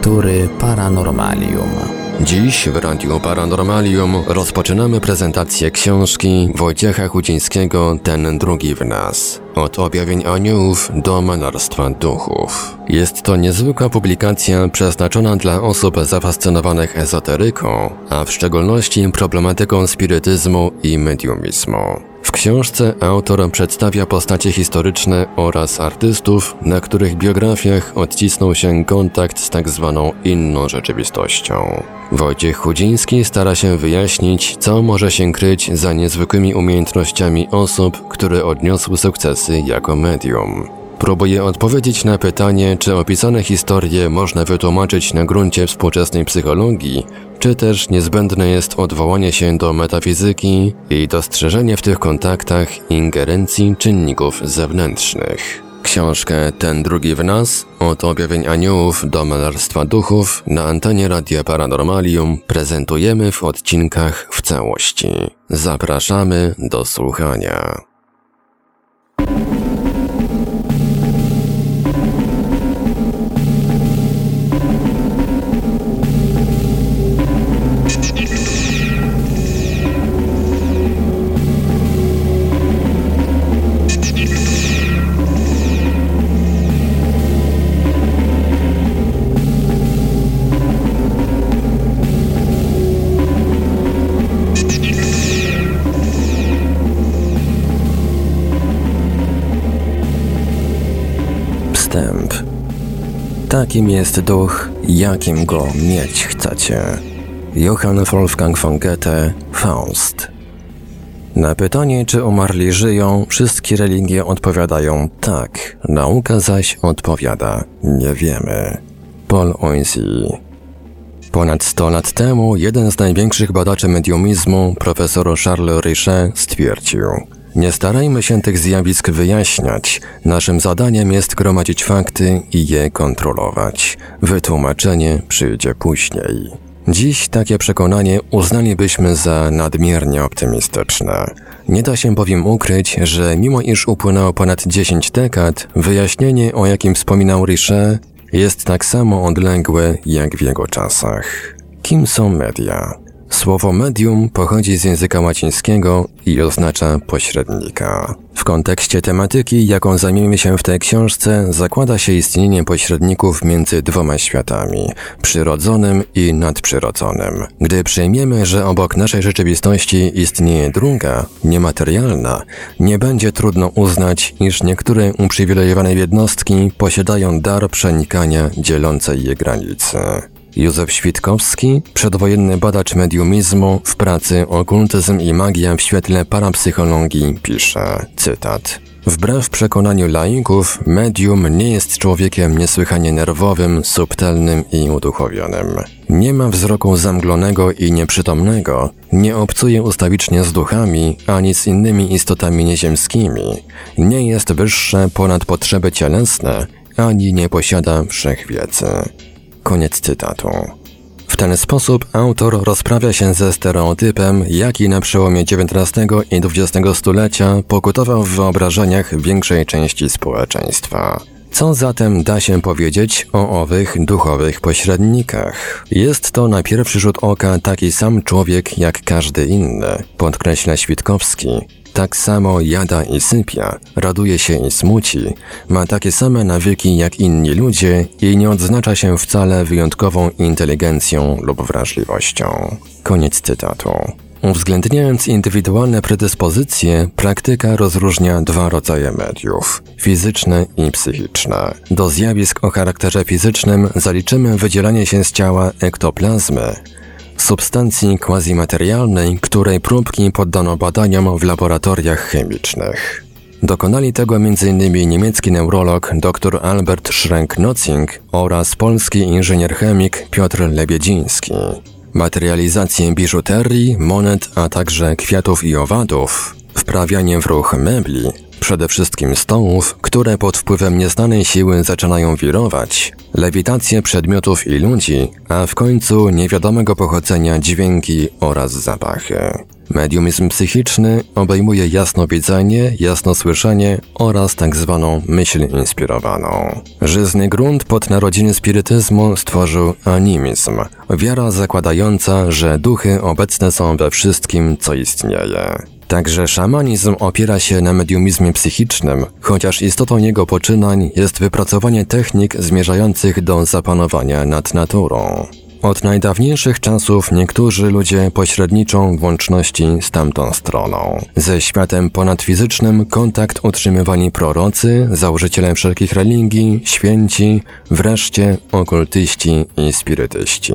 lektury Paranormalium. Dziś w Radiu Paranormalium rozpoczynamy prezentację książki Wojciecha Chudzińskiego Ten drugi w nas. Od objawień aniołów do malarstwa duchów. Jest to niezwykła publikacja przeznaczona dla osób zafascynowanych ezoteryką, a w szczególności problematyką spirytyzmu i mediumizmu. W książce autor przedstawia postacie historyczne oraz artystów, na których biografiach odcisnął się kontakt z tak zwaną inną rzeczywistością. Wojciech Chudziński stara się wyjaśnić, co może się kryć za niezwykłymi umiejętnościami osób, które odniosły sukcesy jako medium. Próbuje odpowiedzieć na pytanie, czy opisane historie można wytłumaczyć na gruncie współczesnej psychologii, czy też niezbędne jest odwołanie się do metafizyki i dostrzeżenie w tych kontaktach ingerencji czynników zewnętrznych. Książkę Ten drugi w nas, od objawień aniołów do malarstwa duchów na antenie Radia Paranormalium prezentujemy w odcinkach w całości. Zapraszamy do słuchania. Takim jest duch, jakim go mieć chcecie. Johann Wolfgang von Goethe, Faust. Na pytanie, czy umarli żyją, wszystkie religie odpowiadają tak, nauka zaś odpowiada nie wiemy. Paul Oisy. Ponad 100 lat temu jeden z największych badaczy mediumizmu, profesor Charles Richet, stwierdził – nie starajmy się tych zjawisk wyjaśniać. Naszym zadaniem jest gromadzić fakty i je kontrolować. Wytłumaczenie przyjdzie później. Dziś takie przekonanie uznalibyśmy za nadmiernie optymistyczne. Nie da się bowiem ukryć, że mimo iż upłynęło ponad 10 dekad, wyjaśnienie, o jakim wspominał Richet, jest tak samo odległe jak w jego czasach. Kim są media? Słowo medium pochodzi z języka łacińskiego i oznacza pośrednika. W kontekście tematyki, jaką zajmiemy się w tej książce, zakłada się istnienie pośredników między dwoma światami przyrodzonym i nadprzyrodzonym. Gdy przyjmiemy, że obok naszej rzeczywistości istnieje druga, niematerialna, nie będzie trudno uznać, iż niektóre uprzywilejowane jednostki posiadają dar przenikania dzielącej je granicy. Józef Świtkowski, przedwojenny badacz mediumizmu w pracy Okultyzm i magia w świetle parapsychologii pisze, cytat. Wbrew przekonaniu laików, medium nie jest człowiekiem niesłychanie nerwowym, subtelnym i uduchowionym. Nie ma wzroku zamglonego i nieprzytomnego, nie obcuje ustawicznie z duchami ani z innymi istotami nieziemskimi, nie jest wyższe ponad potrzeby cielesne, ani nie posiada wszechwiedzy. Koniec cytatu. W ten sposób autor rozprawia się ze stereotypem, jaki na przełomie XIX i XX stulecia pokutował w wyobrażeniach większej części społeczeństwa. Co zatem da się powiedzieć o owych duchowych pośrednikach? Jest to na pierwszy rzut oka taki sam człowiek jak każdy inny, podkreśla Świtkowski, tak samo jada i sypia, raduje się i smuci, ma takie same nawyki jak inni ludzie i nie odznacza się wcale wyjątkową inteligencją lub wrażliwością. Koniec cytatu. Uwzględniając indywidualne predyspozycje, praktyka rozróżnia dwa rodzaje mediów fizyczne i psychiczne. Do zjawisk o charakterze fizycznym zaliczymy wydzielanie się z ciała ektoplazmy, substancji quasi-materialnej, której próbki poddano badaniom w laboratoriach chemicznych. Dokonali tego m.in. niemiecki neurolog dr Albert Schrenk-Notzing oraz polski inżynier-chemik Piotr Lebiedziński. Materializację biżuterii, monet, a także kwiatów i owadów, wprawianie w ruch mebli, przede wszystkim stołów, które pod wpływem nieznanej siły zaczynają wirować, lewitację przedmiotów i ludzi, a w końcu niewiadomego pochodzenia dźwięki oraz zapachy. Mediumizm psychiczny obejmuje jasnowidzenie, jasnosłyszenie oraz tak zwaną myśl inspirowaną. Żyzny grunt pod narodziny spirytyzmu stworzył animizm, wiara zakładająca, że duchy obecne są we wszystkim, co istnieje. Także szamanizm opiera się na mediumizmie psychicznym, chociaż istotą jego poczynań jest wypracowanie technik zmierzających do zapanowania nad naturą. Od najdawniejszych czasów niektórzy ludzie pośredniczą w łączności z tamtą stroną. Ze światem ponadfizycznym kontakt utrzymywali prorocy, założyciele wszelkich religii, święci, wreszcie okultyści i spirytyści.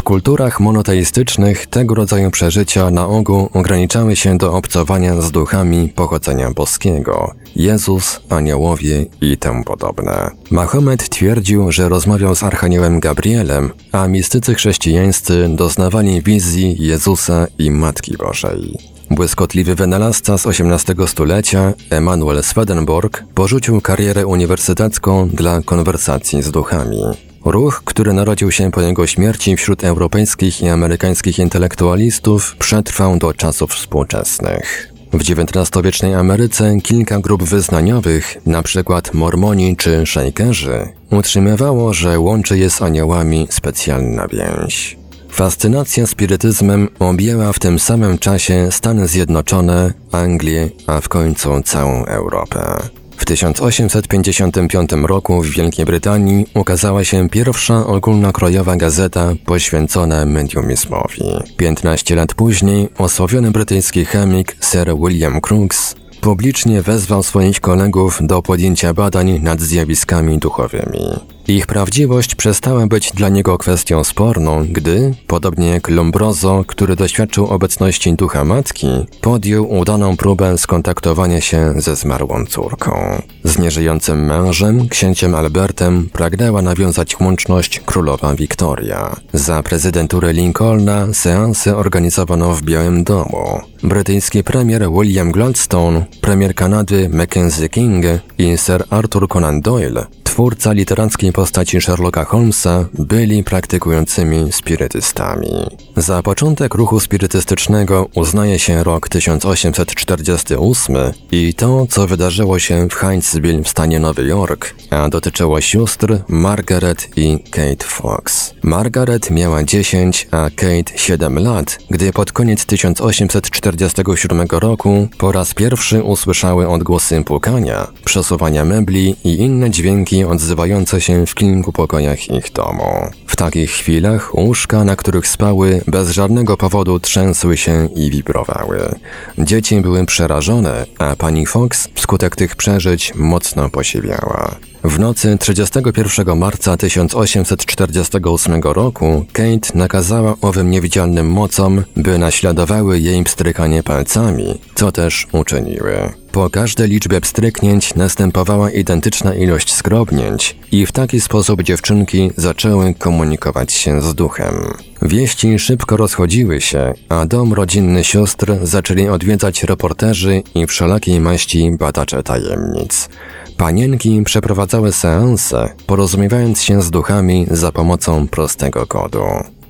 W kulturach monoteistycznych tego rodzaju przeżycia na ogół ograniczały się do obcowania z duchami pochodzenia boskiego, Jezus, aniołowie i tym podobne. Mahomet twierdził, że rozmawiał z archaniołem Gabrielem, a mistycy chrześcijańscy doznawali wizji Jezusa i Matki Bożej. Błyskotliwy wynalazca z XVIII stulecia, Emanuel Swedenborg, porzucił karierę uniwersytecką dla konwersacji z duchami. Ruch, który narodził się po jego śmierci wśród europejskich i amerykańskich intelektualistów, przetrwał do czasów współczesnych. W XIX-wiecznej Ameryce kilka grup wyznaniowych, np. mormoni czy szejkerzy, utrzymywało, że łączy je z aniołami specjalna więź. Fascynacja spirytyzmem objęła w tym samym czasie Stany Zjednoczone, Anglię, a w końcu całą Europę. W 1855 roku w Wielkiej Brytanii ukazała się pierwsza ogólnokrojowa gazeta poświęcona mediumizmowi. 15 lat później osławiony brytyjski chemik Sir William Crookes publicznie wezwał swoich kolegów do podjęcia badań nad zjawiskami duchowymi. Ich prawdziwość przestała być dla niego kwestią sporną, gdy, podobnie jak Lombroso, który doświadczył obecności ducha matki, podjął udaną próbę skontaktowania się ze zmarłą córką. Z nieżyjącym mężem, księciem Albertem, pragnęła nawiązać łączność królowa Wiktoria. Za prezydentury Lincolna seansy organizowano w Białym Domu. Brytyjski premier William Gladstone, premier Kanady Mackenzie King i Sir Arthur Conan Doyle twórca literackiej postaci Sherlocka Holmesa byli praktykującymi spirytystami. Za początek ruchu spirytystycznego uznaje się rok 1848 i to, co wydarzyło się w Huntsville w stanie Nowy Jork, a dotyczyło sióstr Margaret i Kate Fox. Margaret miała 10, a Kate 7 lat, gdy pod koniec 1847 roku po raz pierwszy usłyszały odgłosy pukania, przesuwania mebli i inne dźwięki odzywające się w kilku pokojach ich domu. W takich chwilach łóżka, na których spały, bez żadnego powodu trzęsły się i wibrowały. Dzieci były przerażone, a pani Fox wskutek tych przeżyć mocno posiewiała. W nocy 31 marca 1848 roku Kate nakazała owym niewidzialnym mocom, by naśladowały jej pstrykanie palcami, co też uczyniły. Po każdej liczbie pstryknięć następowała identyczna ilość skrobnięć i w taki sposób dziewczynki zaczęły komunikować się z duchem. Wieści szybko rozchodziły się, a dom rodzinny sióstr zaczęli odwiedzać reporterzy i wszelakiej maści badacze tajemnic. Panienki przeprowadzały seanse, porozumiewając się z duchami za pomocą prostego kodu.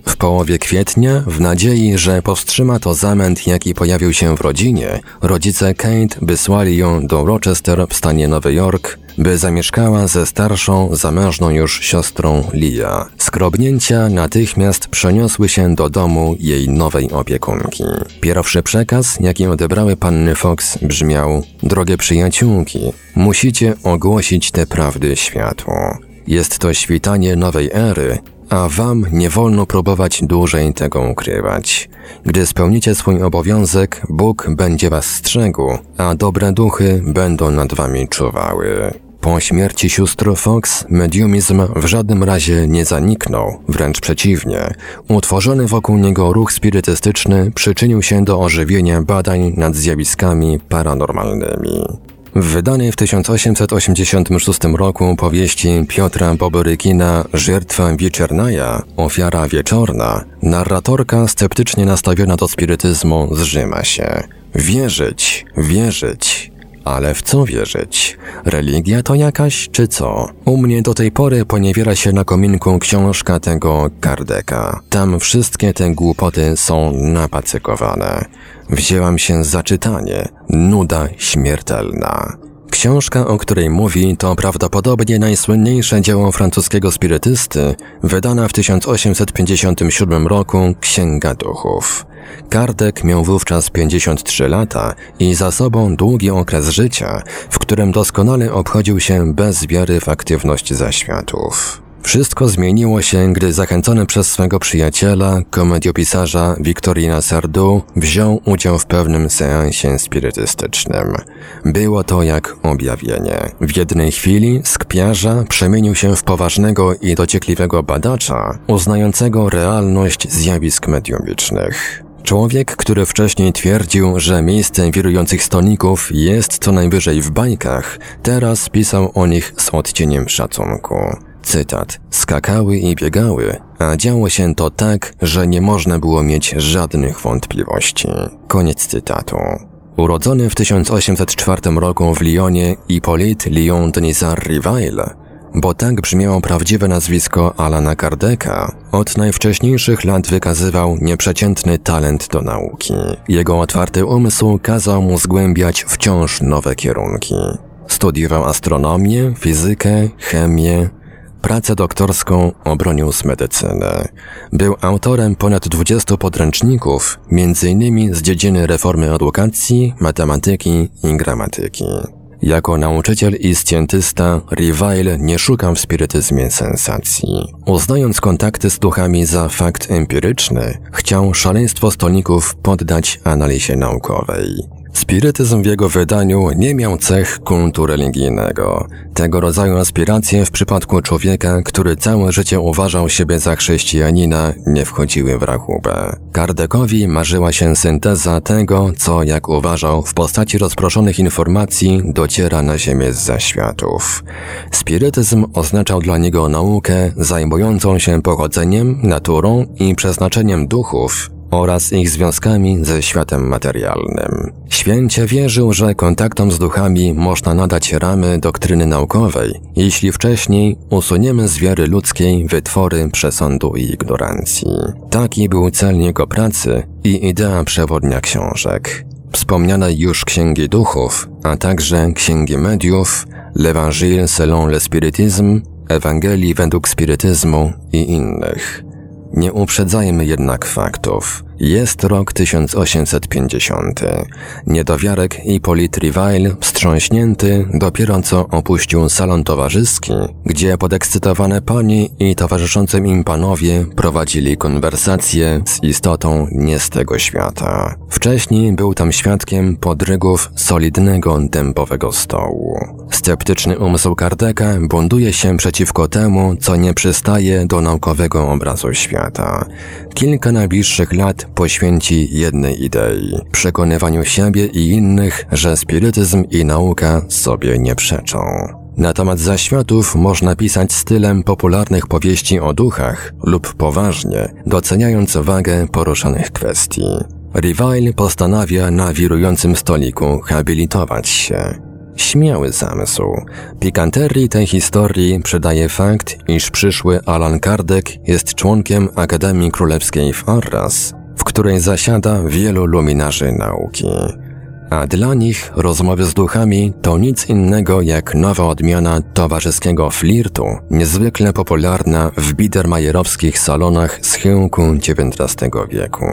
W połowie kwietnia, w nadziei, że powstrzyma to zamęt, jaki pojawił się w rodzinie, rodzice Kate wysłali ją do Rochester w stanie Nowy Jork, by zamieszkała ze starszą, zamężną już siostrą Lia. Skrobnięcia natychmiast przeniosły się do domu jej nowej opiekunki. Pierwszy przekaz, jaki odebrały panny Fox, brzmiał: Drogie przyjaciółki, musicie ogłosić te prawdy światłu. Jest to świtanie nowej ery, a wam nie wolno próbować dłużej tego ukrywać. Gdy spełnicie swój obowiązek, Bóg będzie was strzegł, a dobre duchy będą nad wami czuwały. Po śmierci sióstr Fox mediumizm w żadnym razie nie zaniknął, wręcz przeciwnie. Utworzony wokół niego ruch spirytystyczny przyczynił się do ożywienia badań nad zjawiskami paranormalnymi. W wydanej w 1886 roku powieści Piotra Boborykina Żertwa Wieczernaja, Ofiara Wieczorna, narratorka sceptycznie nastawiona do spirytyzmu zrzyma się. Wierzyć, wierzyć, Ale w co wierzyć? Religia to jakaś, czy co? U mnie do tej pory poniewiera się na kominku książka tego Kardeka. Tam wszystkie te głupoty są napacykowane. Wzięłam się za czytanie. Nuda śmiertelna. Książka, o której mówi, to prawdopodobnie najsłynniejsze dzieło francuskiego spirytysty, wydana w 1857 roku Księga Duchów. Kardek miał wówczas 53 lata i za sobą długi okres życia, w którym doskonale obchodził się bez wiary w aktywność zaświatów. Wszystko zmieniło się, gdy zachęcony przez swego przyjaciela, komediopisarza Wiktorina Sardu, wziął udział w pewnym seansie spirytystycznym. Było to jak objawienie. W jednej chwili z kpiarza przemienił się w poważnego i dociekliwego badacza, uznającego realność zjawisk mediumicznych. Człowiek, który wcześniej twierdził, że miejsce wirujących stolników jest co najwyżej w bajkach, teraz pisał o nich z odcieniem szacunku. Cytat. Skakały i biegały, a działo się to tak, że nie można było mieć żadnych wątpliwości. Koniec cytatu. Urodzony w 1804 roku w Lyonie Hippolyte Lyon Denisard Rivail, bo tak brzmiało prawdziwe nazwisko Alana Kardeka, od najwcześniejszych lat wykazywał nieprzeciętny talent do nauki. Jego otwarty umysł kazał mu zgłębiać wciąż nowe kierunki. Studiował astronomię, fizykę, chemię, Pracę doktorską obronił z medycyny. Był autorem ponad 20 podręczników, m.in. z dziedziny reformy edukacji, matematyki i gramatyki. Jako nauczyciel i scjentysta, Rivail nie szukał w spirytyzmie sensacji. Uznając kontakty z duchami za fakt empiryczny, chciał szaleństwo stolników poddać analizie naukowej. Spirytyzm w jego wydaniu nie miał cech kultu religijnego. Tego rodzaju aspiracje w przypadku człowieka, który całe życie uważał siebie za chrześcijanina, nie wchodziły w rachubę. Kardekowi marzyła się synteza tego, co, jak uważał, w postaci rozproszonych informacji dociera na ziemię z zaświatów. Spirytyzm oznaczał dla niego naukę zajmującą się pochodzeniem, naturą i przeznaczeniem duchów, oraz ich związkami ze światem materialnym. Święcie wierzył, że kontaktom z duchami można nadać ramy doktryny naukowej, jeśli wcześniej usuniemy z wiary ludzkiej wytwory przesądu i ignorancji. Taki był cel jego pracy i idea przewodnia książek. Wspomniane już księgi duchów, a także księgi mediów, L'Evangile selon le Spiritisme, Ewangelii według spirytyzmu i innych. Nie uprzedzajmy jednak faktów. Jest rok 1850. Niedowiarek Hippolyte Rivail, wstrząśnięty, dopiero co opuścił salon towarzyski, gdzie podekscytowane pani i towarzyszącym im panowie prowadzili konwersację z istotą nie z tego świata. Wcześniej był tam świadkiem podrygów solidnego dębowego stołu. Sceptyczny umysł Kardeka buntuje się przeciwko temu, co nie przystaje do naukowego obrazu świata. Kilka najbliższych lat poświęci jednej idei przekonywaniu siebie i innych, że spirytyzm i nauka sobie nie przeczą. Na temat zaświatów można pisać stylem popularnych powieści o duchach lub poważnie, doceniając wagę poruszanych kwestii. Rivail postanawia na wirującym stoliku habilitować się. Śmiały zamysł. Pikanterii tej historii przydaje fakt, iż przyszły Alan Kardec jest członkiem Akademii Królewskiej w Arras, w której zasiada wielu luminarzy nauki. A dla nich rozmowy z duchami to nic innego jak nowa odmiana towarzyskiego flirtu, niezwykle popularna w biedermajerowskich salonach schyłku XIX wieku.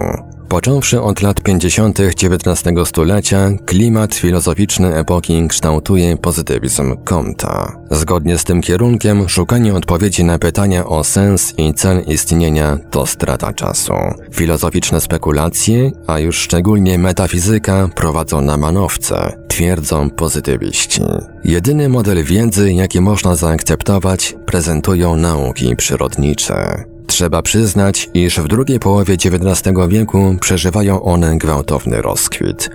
Począwszy od lat 50. XIX stulecia, klimat filozoficzny epoki kształtuje pozytywizm Comta. Zgodnie z tym kierunkiem, szukanie odpowiedzi na pytania o sens i cel istnienia to strata czasu. Filozoficzne spekulacje, a już szczególnie metafizyka, prowadzą na manowce, twierdzą pozytywiści. Jedyny model wiedzy, jaki można zaakceptować, prezentują nauki przyrodnicze. Trzeba przyznać, iż w drugiej połowie XIX wieku przeżywają one gwałtowny rozkwit.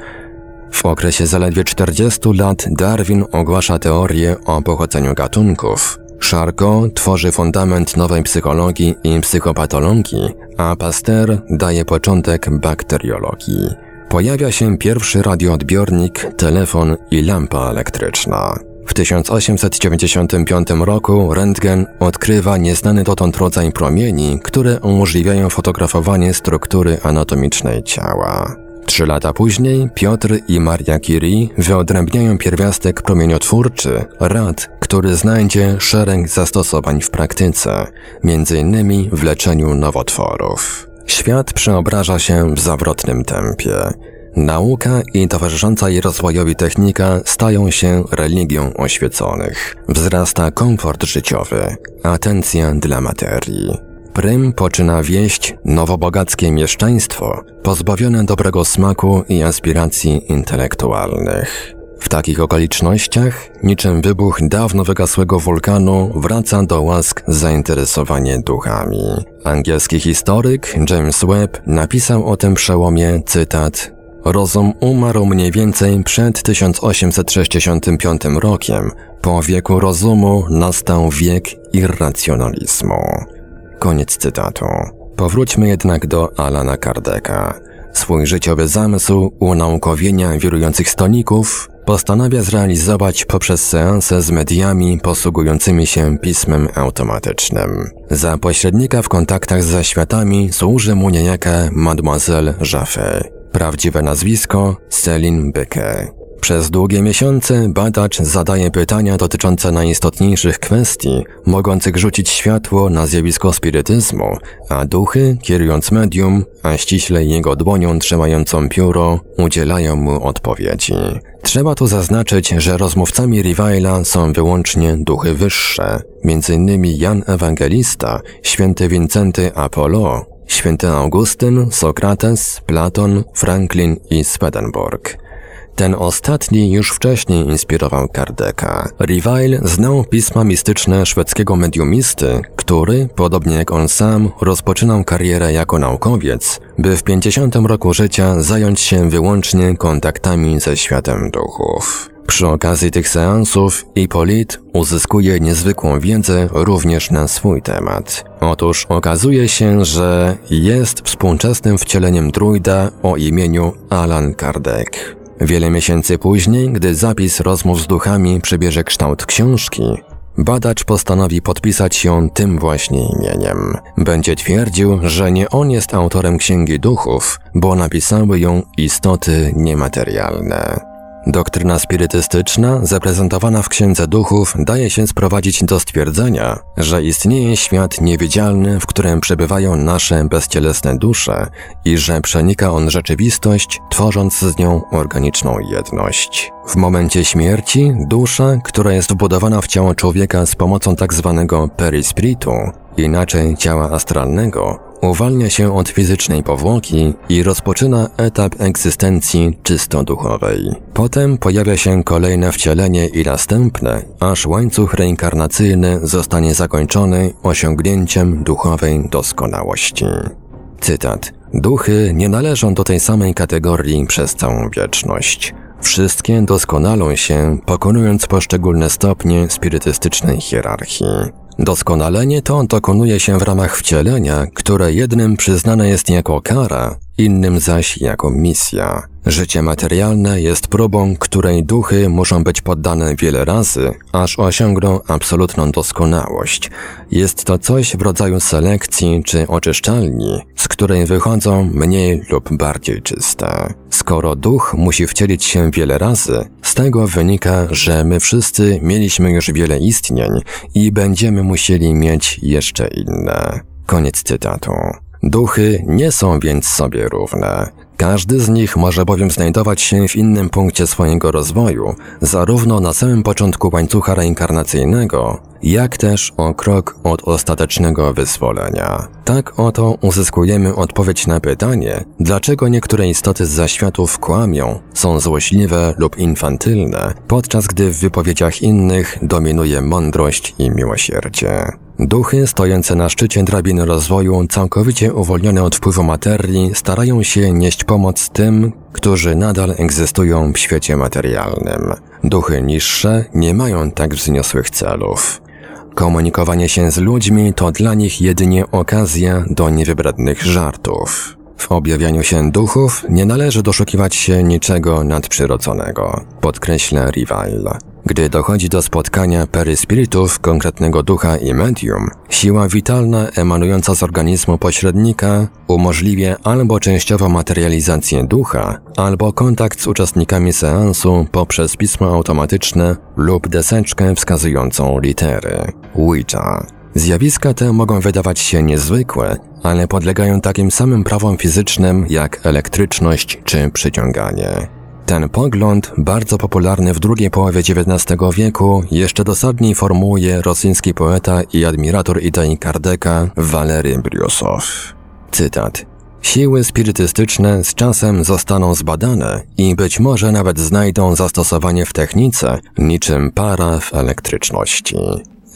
W okresie zaledwie 40 lat Darwin ogłasza teorię o pochodzeniu gatunków. Charcot tworzy fundament nowej psychologii i psychopatologii, a Pasteur daje początek bakteriologii. pojawia się pierwszy radioodbiornik, telefon i lampa elektryczna. W 1895 roku Röntgen odkrywa nieznany dotąd rodzaj promieni, które umożliwiają fotografowanie struktury anatomicznej ciała. Trzy lata później Piotr i Maria Curie wyodrębniają pierwiastek promieniotwórczy, rad, który znajdzie szereg zastosowań w praktyce, m.in. w leczeniu nowotworów. Świat przeobraża się w zawrotnym tempie. Nauka i towarzysząca jej rozwojowi technika stają się religią oświeconych. Wzrasta komfort życiowy, atencja dla materii. Prym poczyna wieść nowobogackie mieszczaństwo, pozbawione dobrego smaku i aspiracji intelektualnych. W takich okolicznościach, niczym wybuch dawno wygasłego wulkanu, wraca do łask zainteresowanie duchami. Angielski historyk James Webb napisał o tym przełomie cytat Rozum umarł mniej więcej przed 1865 rokiem. Po wieku rozumu nastał wiek irracjonalizmu. Koniec cytatu. Powróćmy jednak do Alana Kardeka. Swój życiowy zamysł unaukowienia wirujących stoników postanawia zrealizować poprzez seanse z mediami posługującymi się pismem automatycznym. Za pośrednika w kontaktach ze światami służy mu niejaka Mademoiselle Jaffe. Prawdziwe nazwisko Celine Byke. Przez długie miesiące badacz zadaje pytania dotyczące najistotniejszych kwestii, mogących rzucić światło na zjawisko spirytyzmu, a duchy, kierując medium, a ściśle jego dłonią trzymającą pióro, udzielają mu odpowiedzi. Trzeba tu zaznaczyć, że rozmówcami Rivaila są wyłącznie duchy wyższe, m.in. Jan Ewangelista, święty Wincenty Apollo, święty Augustyn, Sokrates, Platon, Franklin i Swedenborg. Ten ostatni już wcześniej inspirował Kardeka. Rivale znał pisma mistyczne szwedzkiego mediumisty, który, podobnie jak on sam, rozpoczynał karierę jako naukowiec, by w 50 roku życia zająć się wyłącznie kontaktami ze światem duchów. Przy okazji tych seansów Ipolit uzyskuje niezwykłą wiedzę również na swój temat. Otóż okazuje się, że jest współczesnym wcieleniem druida o imieniu Alan Kardec. Wiele miesięcy później, gdy zapis rozmów z duchami przybierze kształt książki, badacz postanowi podpisać ją tym właśnie imieniem. Będzie twierdził, że nie on jest autorem Księgi Duchów, bo napisały ją istoty niematerialne. Doktryna spirytystyczna, zaprezentowana w Księdze Duchów, daje się sprowadzić do stwierdzenia, że istnieje świat niewidzialny, w którym przebywają nasze bezcielesne dusze i że przenika on rzeczywistość, tworząc z nią organiczną jedność. W momencie śmierci dusza, która jest wbudowana w ciało człowieka z pomocą tzw. Tak perispiritu, inaczej ciała astralnego, uwalnia się od fizycznej powłoki i rozpoczyna etap egzystencji czysto duchowej. Potem pojawia się kolejne wcielenie i następne, aż łańcuch reinkarnacyjny zostanie zakończony osiągnięciem duchowej doskonałości. Cytat. Duchy nie należą do tej samej kategorii przez całą wieczność. Wszystkie doskonalą się, pokonując poszczególne stopnie spirytystycznej hierarchii. Doskonalenie to dokonuje się w ramach wcielenia, które jednym przyznane jest jako kara, innym zaś jako misja. Życie materialne jest próbą, której duchy muszą być poddane wiele razy, aż osiągną absolutną doskonałość. Jest to coś w rodzaju selekcji czy oczyszczalni, z której wychodzą mniej lub bardziej czyste. Skoro duch musi wcielić się wiele razy, z tego wynika, że my wszyscy mieliśmy już wiele istnień i będziemy musieli mieć jeszcze inne. Koniec cytatu. Duchy nie są więc sobie równe. Każdy z nich może bowiem znajdować się w innym punkcie swojego rozwoju, zarówno na samym początku łańcucha reinkarnacyjnego, jak też o krok od ostatecznego wyzwolenia. Tak oto uzyskujemy odpowiedź na pytanie, dlaczego niektóre istoty z zaświatów kłamią, są złośliwe lub infantylne, podczas gdy w wypowiedziach innych dominuje mądrość i miłosierdzie. Duchy stojące na szczycie drabiny rozwoju, całkowicie uwolnione od wpływu materii, starają się nieść pomoc tym, którzy nadal egzystują w świecie materialnym. Duchy niższe nie mają tak wzniosłych celów. Komunikowanie się z ludźmi to dla nich jedynie okazja do niewybrednych żartów. W objawianiu się duchów nie należy doszukiwać się niczego nadprzyrodzonego, podkreśla Rivale. Gdy dochodzi do spotkania peryspiritów konkretnego ducha i medium, siła witalna emanująca z organizmu pośrednika umożliwia albo częściową materializację ducha, albo kontakt z uczestnikami seansu poprzez pismo automatyczne lub deseczkę wskazującą litery. Ouija. Zjawiska te mogą wydawać się niezwykłe, ale podlegają takim samym prawom fizycznym jak elektryczność czy przyciąganie. Ten pogląd, bardzo popularny w drugiej połowie XIX wieku, jeszcze dosadniej formułuje rosyjski poeta i admirator idei Kardeka Walery Briusow. Cytat. Siły spirytystyczne z czasem zostaną zbadane i być może nawet znajdą zastosowanie w technice, niczym para w elektryczności.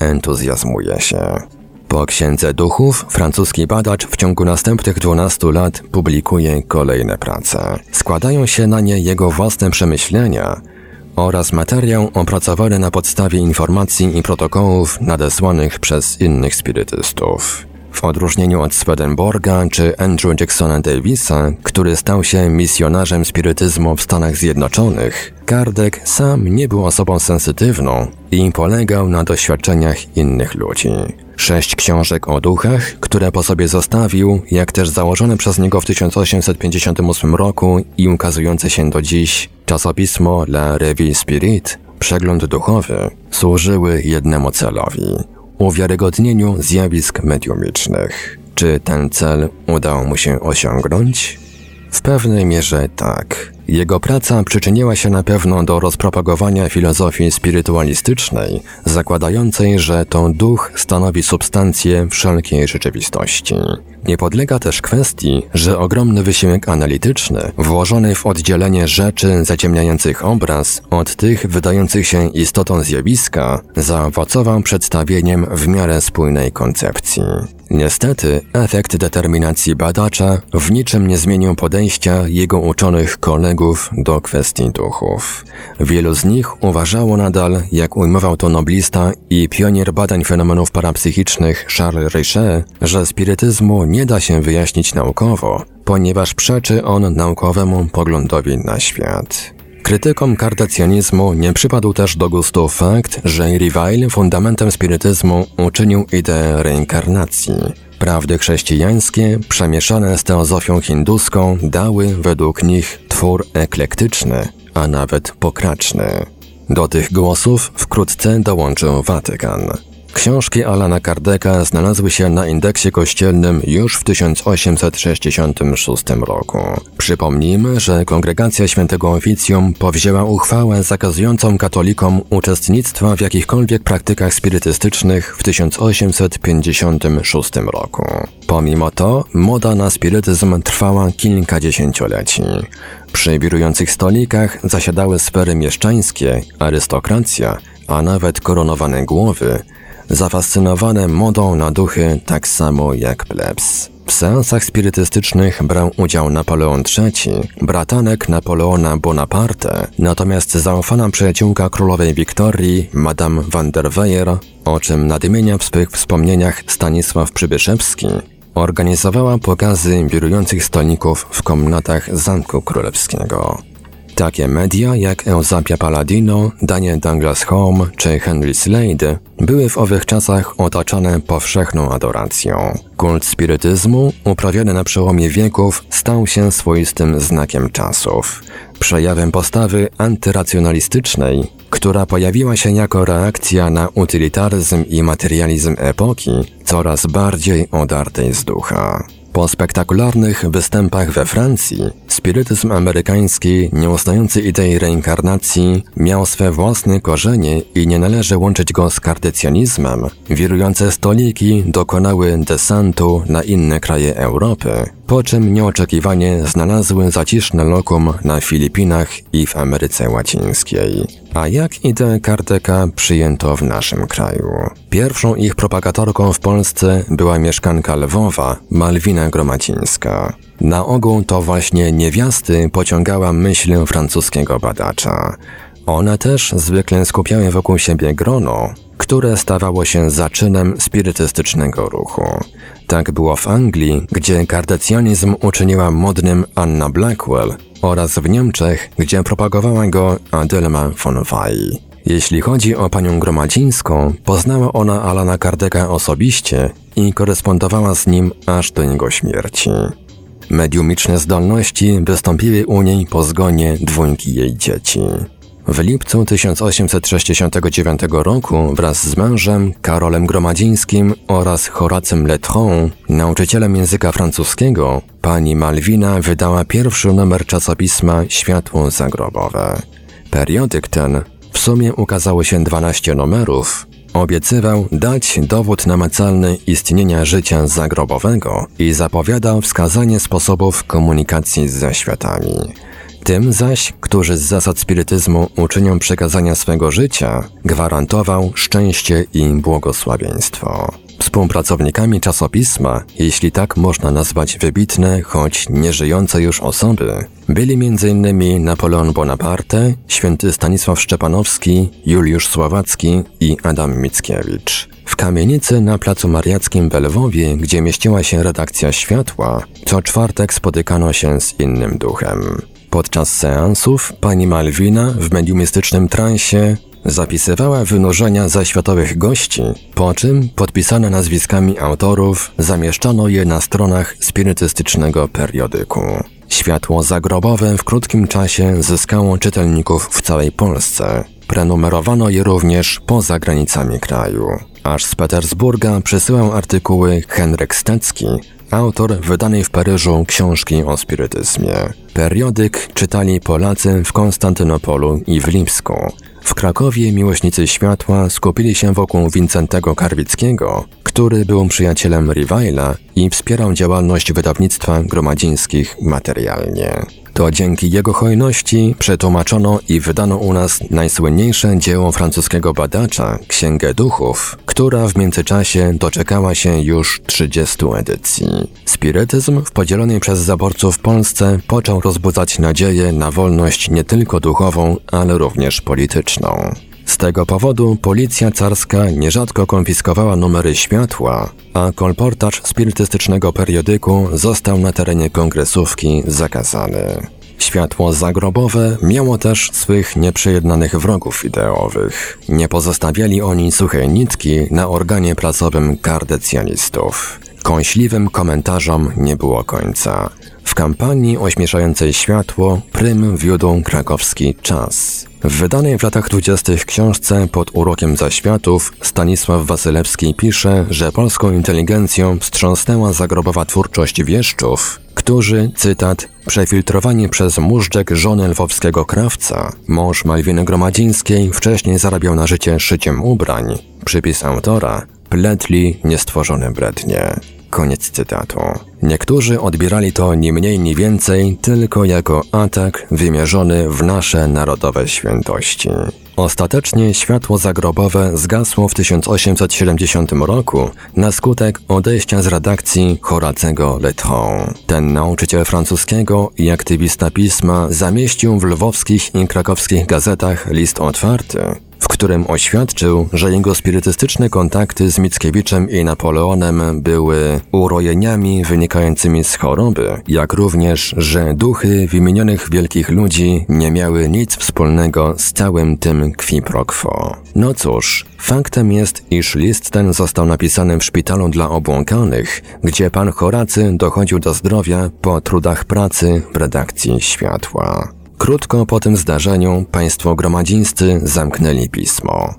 Entuzjazmuje się. Po Księdze Duchów francuski badacz w ciągu następnych 12 lat publikuje kolejne prace. Składają się na nie jego własne przemyślenia oraz materiał opracowany na podstawie informacji i protokołów nadesłanych przez innych spirytystów. W odróżnieniu od Swedenborga czy Andrew Jacksona Davisa, który stał się misjonarzem spirytyzmu w Stanach Zjednoczonych, Kardec sam nie był osobą sensytywną i polegał na doświadczeniach innych ludzi. Sześć książek o duchach, które po sobie zostawił, jak też założone przez niego w 1858 roku i ukazujące się do dziś czasopismo La Revue Spirit, przegląd duchowy, służyły jednemu celowi uwiarygodnieniu zjawisk mediumicznych. Czy ten cel udało mu się osiągnąć? W pewnej mierze tak. Jego praca przyczyniła się na pewno do rozpropagowania filozofii spirytualistycznej, zakładającej, że to duch stanowi substancję wszelkiej rzeczywistości. Nie podlega też kwestii, że ogromny wysiłek analityczny, włożony w oddzielenie rzeczy zaciemniających obraz od tych wydających się istotą zjawiska, zaowocował przedstawieniem w miarę spójnej koncepcji. Niestety, efekt determinacji badacza w niczym nie zmienił podejścia jego uczonych kolegów do kwestii duchów. Wielu z nich uważało nadal, jak ujmował to noblista i pionier badań fenomenów parapsychicznych Charles Richet, że spirytyzmu nie da się wyjaśnić naukowo, ponieważ przeczy on naukowemu poglądowi na świat. Krytykom kardecjanizmu nie przypadł też do gustu fakt, że Rivale fundamentem spirytyzmu uczynił ideę reinkarnacji. Prawdy chrześcijańskie, przemieszane z teozofią hinduską, dały według nich twór eklektyczny, a nawet pokraczny. Do tych głosów wkrótce dołączył Watykan. Książki Alana Kardeka znalazły się na indeksie kościelnym już w 1866 roku. Przypomnijmy, że Kongregacja Świętego Oficjum powzięła uchwałę zakazującą katolikom uczestnictwa w jakichkolwiek praktykach spirytystycznych w 1856 roku. Pomimo to, moda na spirytyzm trwała kilka dziesięcioleci. Przy wirujących stolikach zasiadały sfery mieszczańskie, arystokracja, a nawet koronowane głowy, zafascynowane modą na duchy tak samo jak plebs. W seansach spirytystycznych brał udział Napoleon III, bratanek Napoleona Bonaparte, natomiast zaufana przyjaciółka królowej Wiktorii, Madame van der Weyer, o czym nadmienia w swych wspomnieniach Stanisław Przybyszewski, organizowała pokazy wirujących stolników w komnatach Zamku Królewskiego. Takie media jak Eusapia Palladino, Daniel Douglas Home czy Henry Slade były w owych czasach otaczane powszechną adoracją. Kult spirytyzmu, uprawiany na przełomie wieków, stał się swoistym znakiem czasów, przejawem postawy antyracjonalistycznej, która pojawiła się jako reakcja na utylitaryzm i materializm epoki, coraz bardziej odartej z ducha. Po spektakularnych występach we Francji, spirytyzm amerykański, nieuznający idei reinkarnacji, miał swe własne korzenie i nie należy łączyć go z kardycjanizmem. Wirujące stoliki dokonały desantu na inne kraje Europy, po czym nieoczekiwanie znalazły zaciszne lokum na Filipinach i w Ameryce Łacińskiej. A jak ideę Kardeka przyjęto w naszym kraju? Pierwszą ich propagatorką w Polsce była mieszkanka Lwowa, Malwina Gromacińska. Na ogół to właśnie niewiasty pociągała myśl francuskiego badacza. One też zwykle skupiały wokół siebie grono, które stawało się zaczynem spirytystycznego ruchu. Tak było w Anglii, gdzie kardecjanizm uczyniła modnym Anna Blackwell oraz w Niemczech, gdzie propagowała go Adelma von Wey. Jeśli chodzi o panią Gromadzińską, poznała ona Alana Kardeka osobiście i korespondowała z nim aż do jego śmierci. Mediumiczne zdolności wystąpiły u niej po zgonie dwójki jej dzieci. W lipcu 1869 roku wraz z mężem Karolem Gromadzińskim oraz Horacem Letron, nauczycielem języka francuskiego, pani Malwina wydała pierwszy numer czasopisma Światło Zagrobowe. Periodyk ten w sumie ukazało się 12 numerów, obiecywał dać dowód namacalny istnienia życia zagrobowego i zapowiadał wskazanie sposobów komunikacji ze światami. Tym zaś, którzy z zasad spirytyzmu uczynią przekazania swego życia, gwarantował szczęście i błogosławieństwo. Współpracownikami czasopisma, jeśli tak można nazwać wybitne, choć nieżyjące już osoby, byli m.in. Napoleon Bonaparte, święty Stanisław Szczepanowski, Juliusz Słowacki i Adam Mickiewicz. W kamienicy na Placu Mariackim w Lwowie, gdzie mieściła się redakcja Światła, co czwartek spotykano się z innym duchem. Podczas seansów pani Malwina w mediumistycznym transie zapisywała wynurzenia zaświatowych gości, po czym podpisane nazwiskami autorów zamieszczano je na stronach spirytystycznego periodyku. Światło zagrobowe w krótkim czasie zyskało czytelników w całej Polsce. Prenumerowano je również poza granicami kraju. Aż z Petersburga przysyłał artykuły Henryk Stecki, autor wydanej w Paryżu książki o spirytyzmie. Periodyk czytali Polacy w Konstantynopolu i w Lipsku. W Krakowie miłośnicy światła skupili się wokół Wincentego Karwickiego, który był przyjacielem Rivaila i wspierał działalność wydawnictwa gromadzińskich materialnie. To dzięki jego hojności przetłumaczono i wydano u nas najsłynniejsze dzieło francuskiego badacza, Księgę Duchów, która w międzyczasie doczekała się już 30 edycji. Spirytyzm w podzielonej przez zaborców Polsce począł rozbudzać nadzieję na wolność nie tylko duchową, ale również polityczną. Z tego powodu policja carska nierzadko konfiskowała numery światła, a kolportaż spirytystycznego periodyku został na terenie kongresówki zakazany. Światło zagrobowe miało też swych nieprzejednanych wrogów ideowych. Nie pozostawiali oni suchej nitki na organie pracowym kardecjanistów. Kąśliwym komentarzom nie było końca. W kampanii ośmieszającej światło prym wiódł krakowski czas. W wydanej w latach dwudziestych książce pod urokiem zaświatów Stanisław Wasylewski pisze, że polską inteligencją wstrząsnęła zagrobowa twórczość wieszczów, którzy, cytat, przefiltrowani przez móżdżek żony lwowskiego krawca, mąż Malwiny Gromadzińskiej wcześniej zarabiał na życie szyciem ubrań, przypis autora, pletli niestworzone brednie. Koniec cytatu. Niektórzy odbierali to ni mniej ni więcej tylko jako atak wymierzony w nasze narodowe świętości. Ostatecznie światło zagrobowe zgasło w 1870 roku na skutek odejścia z redakcji Horacego Letron. Ten nauczyciel francuskiego i aktywista pisma zamieścił w lwowskich i krakowskich gazetach list otwarty, którym oświadczył, że jego spirytystyczne kontakty z Mickiewiczem i Napoleonem były urojeniami wynikającymi z choroby, jak również, że duchy wymienionych wielkich ludzi nie miały nic wspólnego z całym tym qui pro quo. No cóż, faktem jest, iż list ten został napisany w szpitalu dla obłąkanych, gdzie pan Horacy dochodził do zdrowia po trudach pracy w redakcji Światła. Krótko po tym zdarzeniu państwo gromadzińscy zamknęli pismo.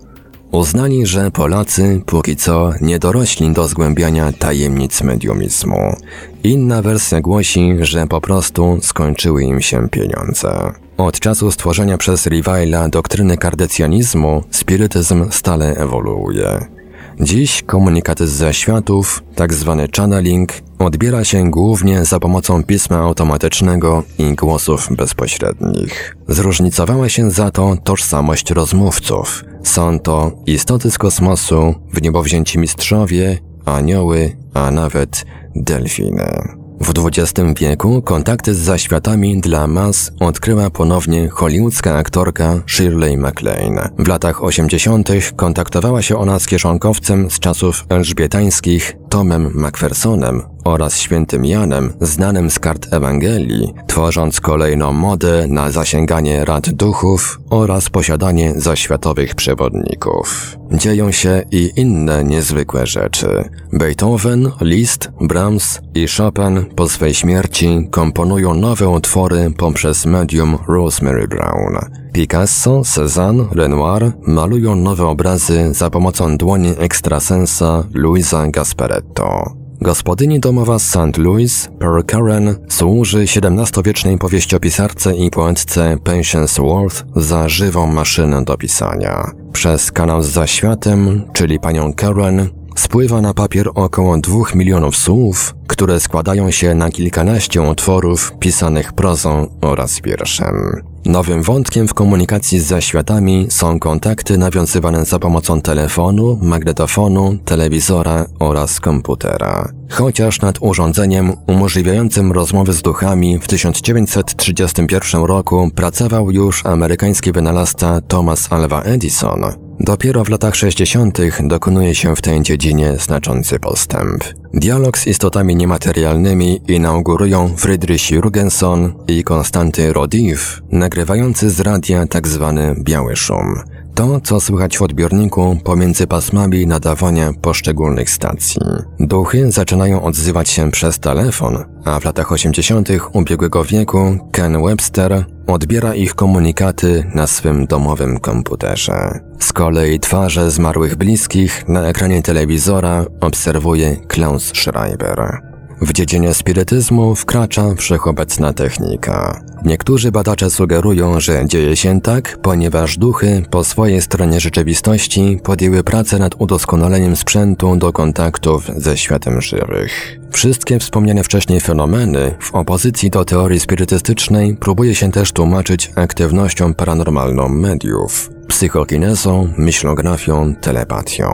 Uznali, że Polacy póki co nie dorośli do zgłębiania tajemnic mediumizmu. Inna wersja głosi, że po prostu skończyły im się pieniądze. Od czasu stworzenia przez Rivaila doktryny kardecjanizmu, spirytyzm stale ewoluuje. Dziś komunikaty z zaświatów, tak zwany channeling, odbiera się głównie za pomocą pisma automatycznego i głosów bezpośrednich. Zróżnicowała się za to tożsamość rozmówców. Są to istoty z kosmosu, w niebo wzięci mistrzowie, anioły, a nawet delfiny. W XX wieku kontakty z zaświatami dla mas odkryła ponownie hollywoodzka aktorka Shirley MacLaine. W latach 80. kontaktowała się ona z kieszonkowcem z czasów elżbietańskich Tomem Macphersonem oraz świętym Janem, znanym z kart Ewangelii, tworząc kolejną modę na zasięganie rad duchów oraz posiadanie zaświatowych przewodników. Dzieją się i inne niezwykłe rzeczy. Beethoven, Liszt, Brahms i Chopin po swej śmierci komponują nowe utwory poprzez medium Rosemary Brown. Picasso, Cézanne, Renoir malują nowe obrazy za pomocą dłoni ekstrasensa Luisa Gasparetto. Gospodyni domowa St. Louis, Pearl Karen, służy XVII-wiecznej powieściopisarce i poetce Patience Worth za żywą maszynę do pisania. Przez kanał z zaświatem, czyli panią Karen, spływa na papier około dwóch milionów słów, które składają się na kilkanaście utworów pisanych prozą oraz wierszem. Nowym wątkiem w komunikacji z zaświatami są kontakty nawiązywane za pomocą telefonu, magnetofonu, telewizora oraz komputera. Chociaż nad urządzeniem umożliwiającym rozmowy z duchami w 1931 roku pracował już amerykański wynalazca Thomas Alva Edison, Dopiero w latach 60. dokonuje się w tej dziedzinie znaczący postęp. Dialog z istotami niematerialnymi inaugurują Friedrich Jurgenson i Konstanty Rodiv, nagrywający z radia tzw. Tak biały szum. To, co słychać w odbiorniku pomiędzy pasmami nadawania poszczególnych stacji. Duchy zaczynają odzywać się przez telefon, a w latach 80. ubiegłego wieku Ken Webster odbiera ich komunikaty na swym domowym komputerze. Z kolei twarze zmarłych bliskich na ekranie telewizora obserwuje Klaus Schreiber. W dziedzinie spirytyzmu wkracza wszechobecna technika. Niektórzy badacze sugerują, że dzieje się tak, ponieważ duchy po swojej stronie rzeczywistości podjęły pracę nad udoskonaleniem sprzętu do kontaktów ze światem żywych. Wszystkie wspomniane wcześniej fenomeny, w opozycji do teorii spirytystycznej, próbuje się też tłumaczyć aktywnością paranormalną mediów, psychokinezą, myślografią, telepatią.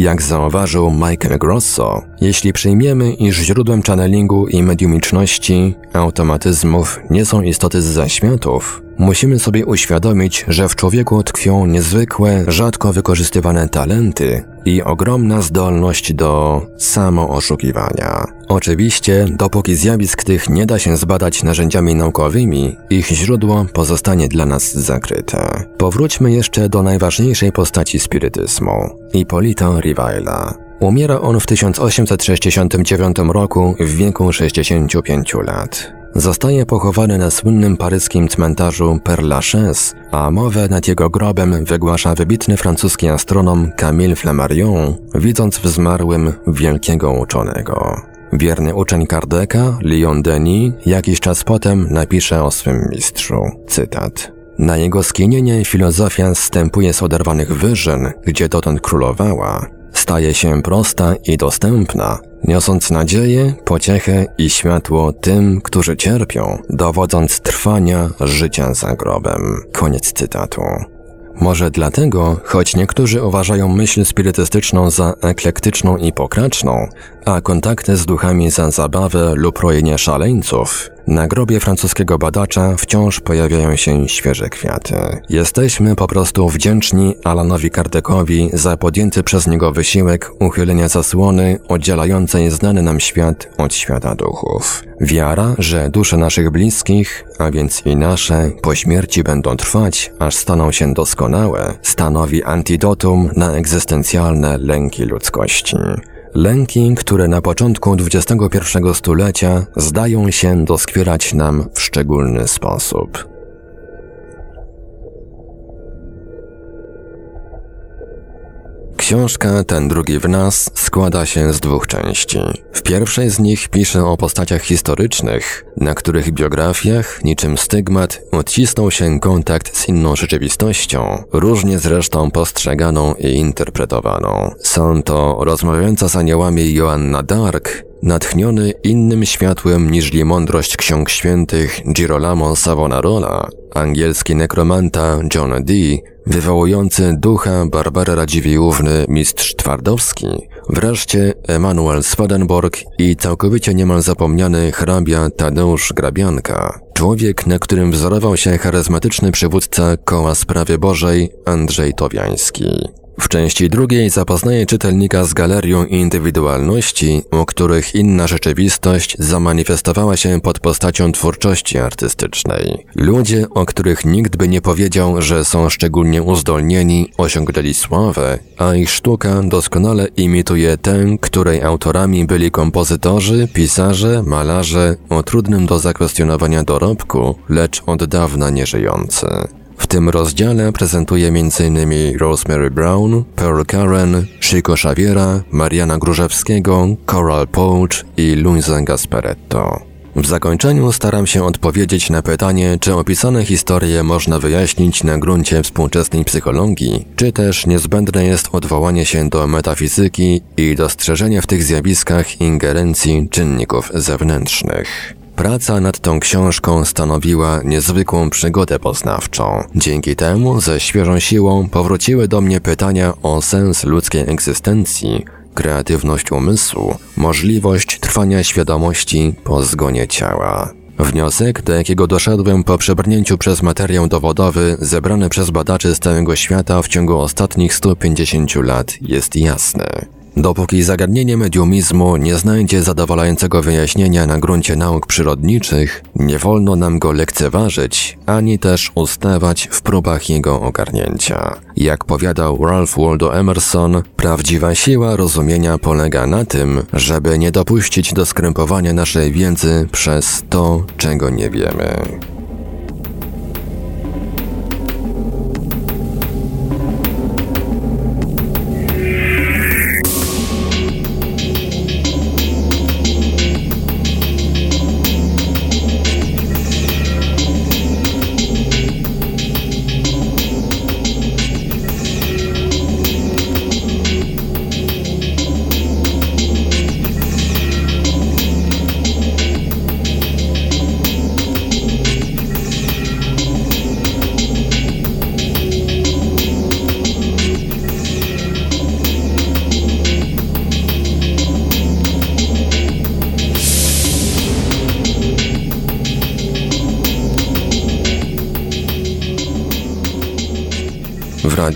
Jak zauważył Michael Grosso, jeśli przyjmiemy, iż źródłem channelingu i mediumiczności, automatyzmów nie są istoty z zaświatów, musimy sobie uświadomić, że w człowieku tkwią niezwykłe, rzadko wykorzystywane talenty i ogromna zdolność do samooszukiwania. Oczywiście, dopóki zjawisk tych nie da się zbadać narzędziami naukowymi, ich źródło pozostanie dla nas zakryte. Powróćmy jeszcze do najważniejszej postaci spirytyzmu, Ipolito Rivaila. Umiera on w 1869 roku w wieku 65 lat. Zostaje pochowany na słynnym paryskim cmentarzu Père Lachaise, a mowę nad jego grobem wygłasza wybitny francuski astronom Camille Flammarion, widząc w zmarłym wielkiego uczonego. Wierny uczeń Kardeka, Leon Denis, jakiś czas potem napisze o swym mistrzu. Cytat. Na jego skinienie filozofia zstępuje z oderwanych wyżyn, gdzie dotąd królowała, staje się prosta i dostępna, niosąc nadzieję, pociechę i światło tym, którzy cierpią, dowodząc trwania życia za grobem. Koniec cytatu. Może dlatego, choć niektórzy uważają myśl spirytystyczną za eklektyczną i pokraczną, a kontakty z duchami za zabawę lub rojenie szaleńców, na grobie francuskiego badacza wciąż pojawiają się świeże kwiaty. Jesteśmy po prostu wdzięczni Alanowi Kardekowi za podjęty przez niego wysiłek uchylenia zasłony oddzielającej znany nam świat od świata duchów. Wiara, że dusze naszych bliskich, a więc i nasze, po śmierci będą trwać, aż staną się doskonałe, stanowi antidotum na egzystencjalne lęki ludzkości. Lęki, które na początku XXI stulecia zdają się doskwierać nam w szczególny sposób. Książka Ten drugi w nas składa się z dwóch części. W pierwszej z nich piszę o postaciach historycznych, na których biografiach, niczym stygmat, odcisnął się kontakt z inną rzeczywistością, różnie zresztą postrzeganą i interpretowaną. Są to rozmawiająca z aniołami Joanna Dark, natchniony innym światłem niż mądrość ksiąg świętych Girolamo Savonarola, angielski nekromanta John Dee, wywołujący ducha Barbary Radziwiłłówny mistrz Twardowski, wreszcie Emanuel Swedenborg i całkowicie niemal zapomniany hrabia Tadeusz Grabianka, człowiek, na którym wzorował się charyzmatyczny przywódca koła sprawy Bożej Andrzej Towiański. W części drugiej zapoznaję czytelnika z galerią indywidualności, u których inna rzeczywistość zamanifestowała się pod postacią twórczości artystycznej. Ludzie, o których nikt by nie powiedział, że są szczególnie uzdolnieni, osiągnęli sławę, a ich sztuka doskonale imituje tę, której autorami byli kompozytorzy, pisarze, malarze o trudnym do zakwestionowania dorobku, lecz od dawna nieżyjący. W tym rozdziale prezentuje m.in. Rosemary Brown, Pearl Karen, Chico Xaviera, Mariana Grużewskiego, Coral Poach i Luisa Gasparetto. W zakończeniu staram się odpowiedzieć na pytanie, czy opisane historie można wyjaśnić na gruncie współczesnej psychologii, czy też niezbędne jest odwołanie się do metafizyki i dostrzeżenie w tych zjawiskach ingerencji czynników zewnętrznych. Praca nad tą książką stanowiła niezwykłą przygodę poznawczą. Dzięki temu ze świeżą siłą powróciły do mnie pytania o sens ludzkiej egzystencji, kreatywność umysłu, możliwość trwania świadomości po zgonie ciała. Wniosek, do jakiego doszedłem po przebrnięciu przez materiał dowodowy zebrany przez badaczy z całego świata w ciągu ostatnich 150 lat jest jasny. Dopóki zagadnienie mediumizmu nie znajdzie zadowalającego wyjaśnienia na gruncie nauk przyrodniczych, nie wolno nam go lekceważyć, ani też ustawać w próbach jego ogarnięcia. Jak powiadał Ralph Waldo Emerson, prawdziwa siła rozumienia polega na tym, żeby nie dopuścić do skrępowania naszej wiedzy przez to, czego nie wiemy.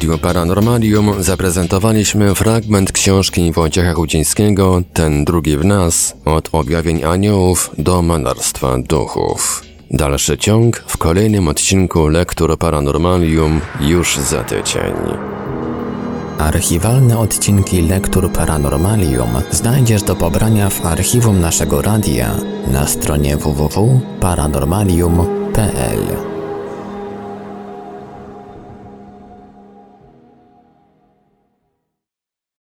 W Radiu Paranormalium zaprezentowaliśmy fragment książki Wojciecha Chudzińskiego Ten drugi w nas od objawień aniołów do malarstwa duchów. Dalszy ciąg w kolejnym odcinku Lektur Paranormalium już za tydzień. Archiwalne odcinki Lektur Paranormalium znajdziesz do pobrania w archiwum naszego radia na stronie www.paranormalium.pl.